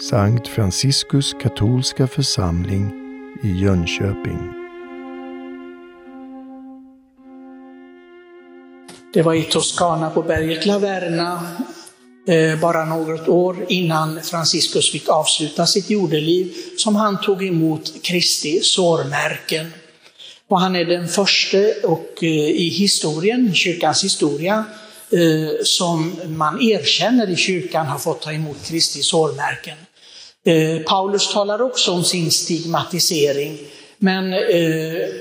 Sankt Franciskus katolska församling i Jönköping. Det var i Toscana på berget Laverna, eh, bara något år innan Franciscus fick avsluta sitt jordeliv, som han tog emot Kristi sårmärken. Och han är den första och eh, i historien, kyrkans historia, Eh, som man erkänner i kyrkan har fått ta emot Kristi sårmärken. Eh, Paulus talar också om sin stigmatisering, men eh,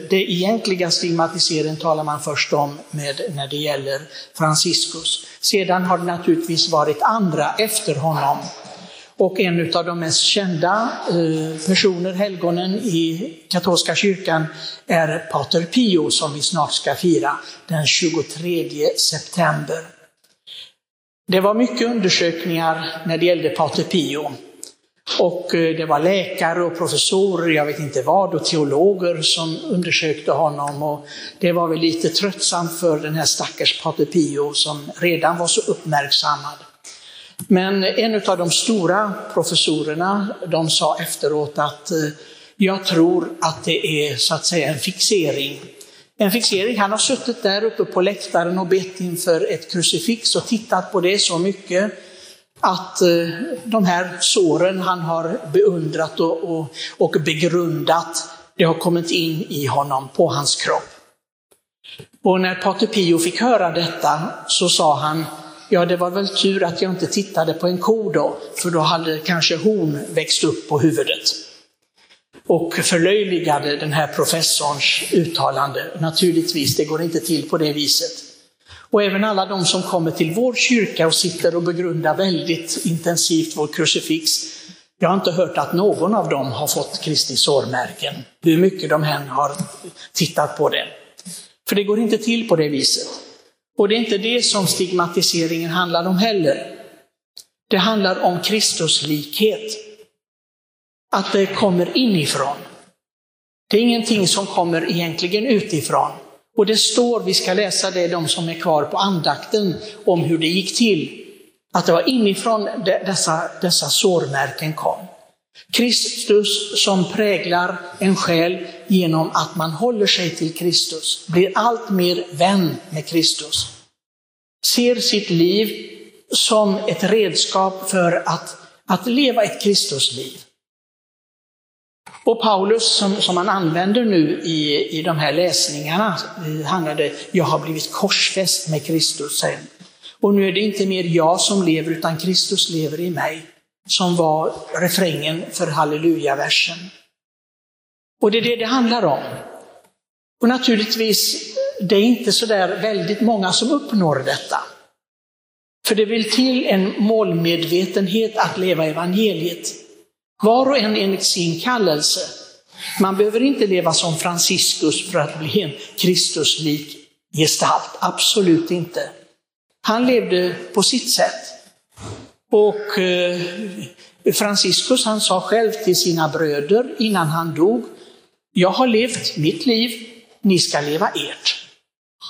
det egentliga stigmatiseringen talar man först om med, när det gäller Franciscus. Sedan har det naturligtvis varit andra efter honom och en av de mest kända eh, personer, helgonen i katolska kyrkan, är Pater Pio som vi snart ska fira den 23 september. Det var mycket undersökningar när det gällde Pater Pio. Och eh, det var läkare och professorer, jag vet inte vad, och teologer som undersökte honom. Och det var väl lite tröttsamt för den här stackars Pater Pio som redan var så uppmärksammad. Men en av de stora professorerna, de sa efteråt att eh, jag tror att det är så att säga en fixering. En fixering, han har suttit där uppe på läktaren och bett inför ett krucifix och tittat på det så mycket att eh, de här såren han har beundrat och, och, och begrundat, det har kommit in i honom, på hans kropp. Och när Pater Pio fick höra detta så sa han, Ja, det var väl tur att jag inte tittade på en ko då, för då hade kanske hon växt upp på huvudet. Och förlöjligade den här professorns uttalande. Naturligtvis, det går inte till på det viset. Och även alla de som kommer till vår kyrka och sitter och begrundar väldigt intensivt vår krucifix. Jag har inte hört att någon av dem har fått Kristi sårmärken, hur mycket de än har tittat på det. För det går inte till på det viset. Och det är inte det som stigmatiseringen handlar om heller. Det handlar om Kristuslikhet. Att det kommer inifrån. Det är ingenting som kommer egentligen utifrån. Och det står, vi ska läsa det, de som är kvar på andakten, om hur det gick till. Att det var inifrån dessa, dessa sårmärken kom. Kristus som präglar en själ genom att man håller sig till Kristus, blir allt mer vän med Kristus. Ser sitt liv som ett redskap för att, att leva ett Kristusliv. Och Paulus, som, som han använder nu i, i de här läsningarna, handlade jag har blivit korsfäst med Kristus. Sen. Och nu är det inte mer jag som lever, utan Kristus lever i mig som var refrängen för halleluja-versen. Och det är det det handlar om. Och naturligtvis, det är inte så där väldigt många som uppnår detta. För det vill till en målmedvetenhet att leva evangeliet. Var och en enligt sin kallelse. Man behöver inte leva som Franciscus för att bli en Kristuslik gestalt, absolut inte. Han levde på sitt sätt. Och eh, Franciscus han sa själv till sina bröder innan han dog, jag har levt mitt liv, ni ska leva ert.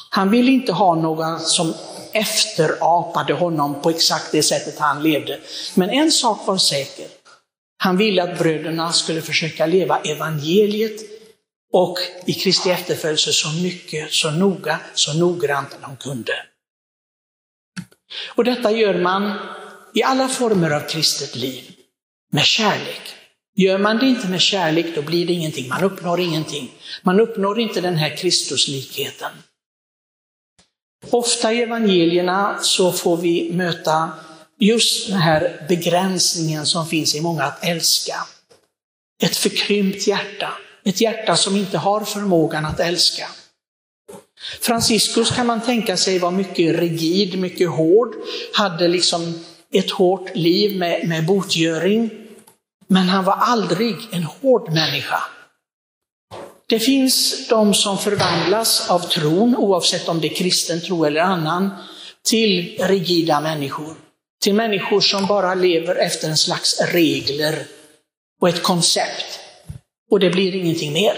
Han ville inte ha några som efterapade honom på exakt det sättet han levde. Men en sak var säker, han ville att bröderna skulle försöka leva evangeliet och i Kristi efterföljelse så mycket, så noga, så noggrant de kunde. Och detta gör man i alla former av kristet liv med kärlek. Gör man det inte med kärlek, då blir det ingenting. Man uppnår ingenting. Man uppnår inte den här Kristuslikheten. Ofta i evangelierna så får vi möta just den här begränsningen som finns i många att älska. Ett förkrympt hjärta, ett hjärta som inte har förmågan att älska. Franciscus kan man tänka sig var mycket rigid, mycket hård, hade liksom ett hårt liv med, med botgöring, men han var aldrig en hård människa. Det finns de som förvandlas av tron, oavsett om det är kristen tro eller annan, till rigida människor. Till människor som bara lever efter en slags regler och ett koncept. Och det blir ingenting mer.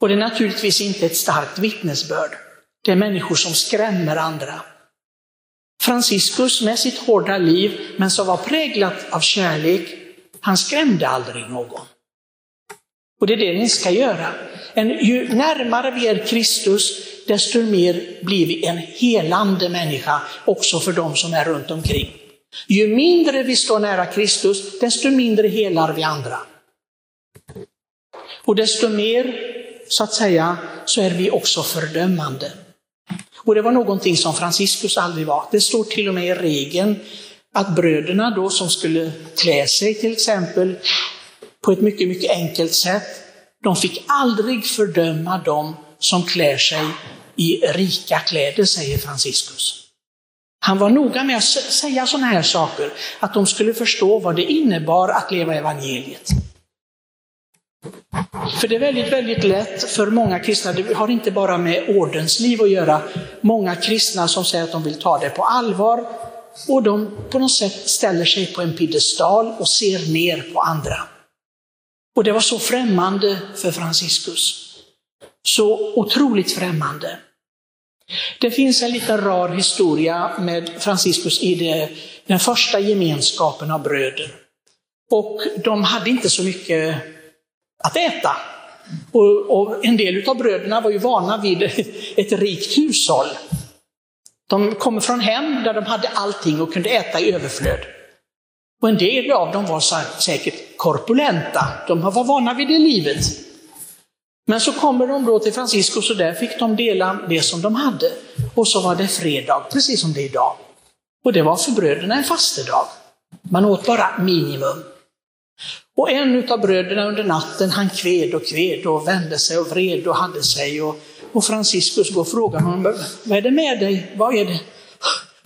Och det är naturligtvis inte ett starkt vittnesbörd. Det är människor som skrämmer andra. Franciscus med sitt hårda liv, men som var präglat av kärlek, han skrämde aldrig någon. Och det är det ni ska göra. En, ju närmare vi är Kristus, desto mer blir vi en helande människa också för de som är runt omkring. Ju mindre vi står nära Kristus, desto mindre helar vi andra. Och desto mer, så att säga, så är vi också fördömande. Och det var någonting som Franciscus aldrig var. Det står till och med i regeln att bröderna då som skulle klä sig till exempel på ett mycket, mycket enkelt sätt, de fick aldrig fördöma dem som klär sig i rika kläder, säger Franciscus. Han var noga med att säga sådana här saker, att de skulle förstå vad det innebar att leva evangeliet. För det är väldigt, väldigt lätt för många kristna, det har inte bara med ordensliv att göra, många kristna som säger att de vill ta det på allvar och de på något sätt ställer sig på en piedestal och ser ner på andra. Och det var så främmande för Franciscus. Så otroligt främmande. Det finns en liten rar historia med Franciscus i det, den första gemenskapen av bröder. Och de hade inte så mycket att äta. Och, och en del av bröderna var ju vana vid ett rikt hushåll. De kom från hem där de hade allting och kunde äta i överflöd. Och en del av dem var säkert korpulenta, de var vana vid det livet. Men så kommer de då till Franciscus och där fick de dela det som de hade. Och så var det fredag, precis som det är idag. Och det var för bröderna en fastedag. Man åt bara minimum. Och en av bröderna under natten, han kved och kved och vände sig och vred och hade sig. Och, och Franciscus går och frågar honom, vad är det med dig? Vad är det?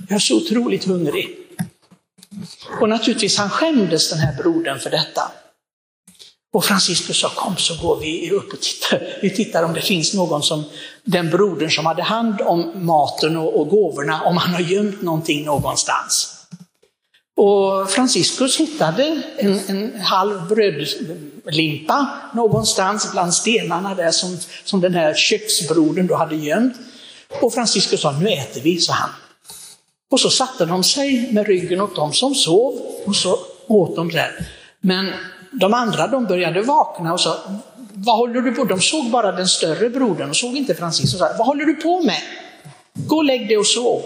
Jag är så otroligt hungrig. Och naturligtvis, han skämdes den här brodern för detta. Och Franciscus sa, kom så går vi upp och tittar. Vi tittar om det finns någon som, den brodern som hade hand om maten och, och gåvorna, om han har gömt någonting någonstans. Och Franciscus hittade en, en halv brödlimpa någonstans bland stenarna där som, som den här köksbrodern då hade gömt. Och Franciscus sa, nu äter vi, sa han. Och så satte de sig med ryggen åt dem som sov och så åt de där. Men de andra de började vakna och sa, vad håller du på De såg bara den större brodern och såg inte Franciscus. Vad håller du på med? Gå och lägg dig och sov.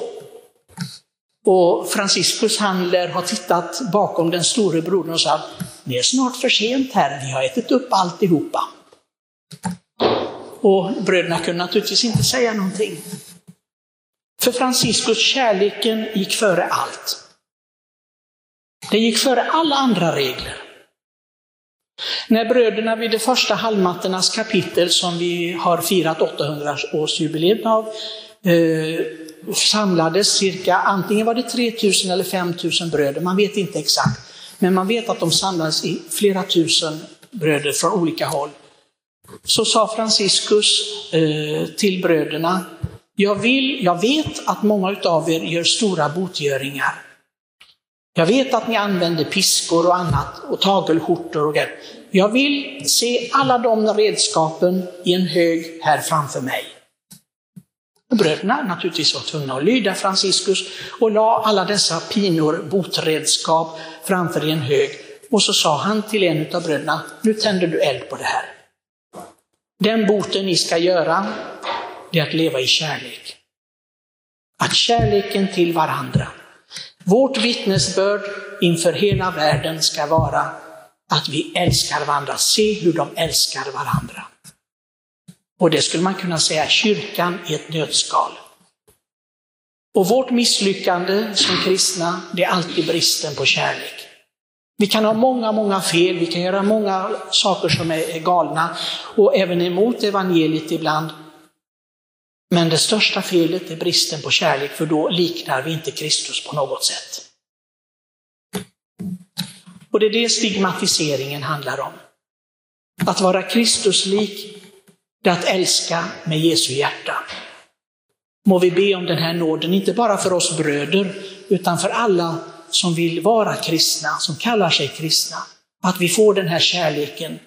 Och Franciscus han lär ha tittat bakom den store brodern och sagt, det är snart för sent här, vi har ätit upp alltihopa. Och bröderna kunde naturligtvis inte säga någonting. För Franciscus kärleken gick före allt. Det gick före alla andra regler. När bröderna vid det första halmmatternas kapitel som vi har firat 800-årsjubileet av eh, samlades cirka, antingen var det 3000 eller 5000 bröder, man vet inte exakt. Men man vet att de samlades i flera tusen bröder från olika håll. Så sa Franciscus eh, till bröderna, jag, vill, jag vet att många av er gör stora botgöringar. Jag vet att ni använder piskor och annat och tagelskjortor och grejer. Jag vill se alla de redskapen i en hög här framför mig. Bröderna naturligtvis var tvungna att lyda Franciscus och la alla dessa pinor, botredskap, framför i en hög. Och så sa han till en av bröderna, nu tänder du eld på det här. Den boten ni ska göra, det är att leva i kärlek. Att kärleken till varandra. Vårt vittnesbörd inför hela världen ska vara att vi älskar varandra. Se hur de älskar varandra. Och det skulle man kunna säga kyrkan i ett nötskal. Och vårt misslyckande som kristna, det är alltid bristen på kärlek. Vi kan ha många, många fel, vi kan göra många saker som är galna och även emot evangeliet ibland. Men det största felet är bristen på kärlek, för då liknar vi inte Kristus på något sätt. Och det är det stigmatiseringen handlar om. Att vara Kristuslik, det är att älska med Jesu hjärta. Må vi be om den här nåden, inte bara för oss bröder, utan för alla som vill vara kristna, som kallar sig kristna. Att vi får den här kärleken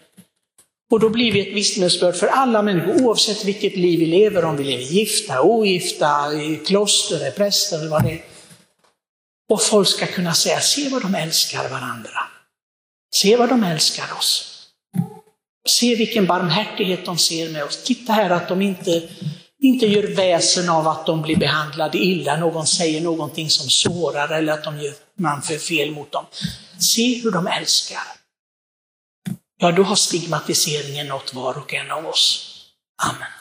och då blir vi ett vittnesbörd för alla människor, oavsett vilket liv vi lever, om vi lever gifta, ogifta, i kloster, präster eller vad det är. Och folk ska kunna säga, se vad de älskar varandra. Se vad de älskar oss. Se vilken barmhärtighet de ser med oss. Titta här att de inte, inte gör väsen av att de blir behandlade illa, någon säger någonting som sårar eller att de gör man för fel mot dem. Se hur de älskar. Ja, då har stigmatiseringen nått var och en av oss. Amen.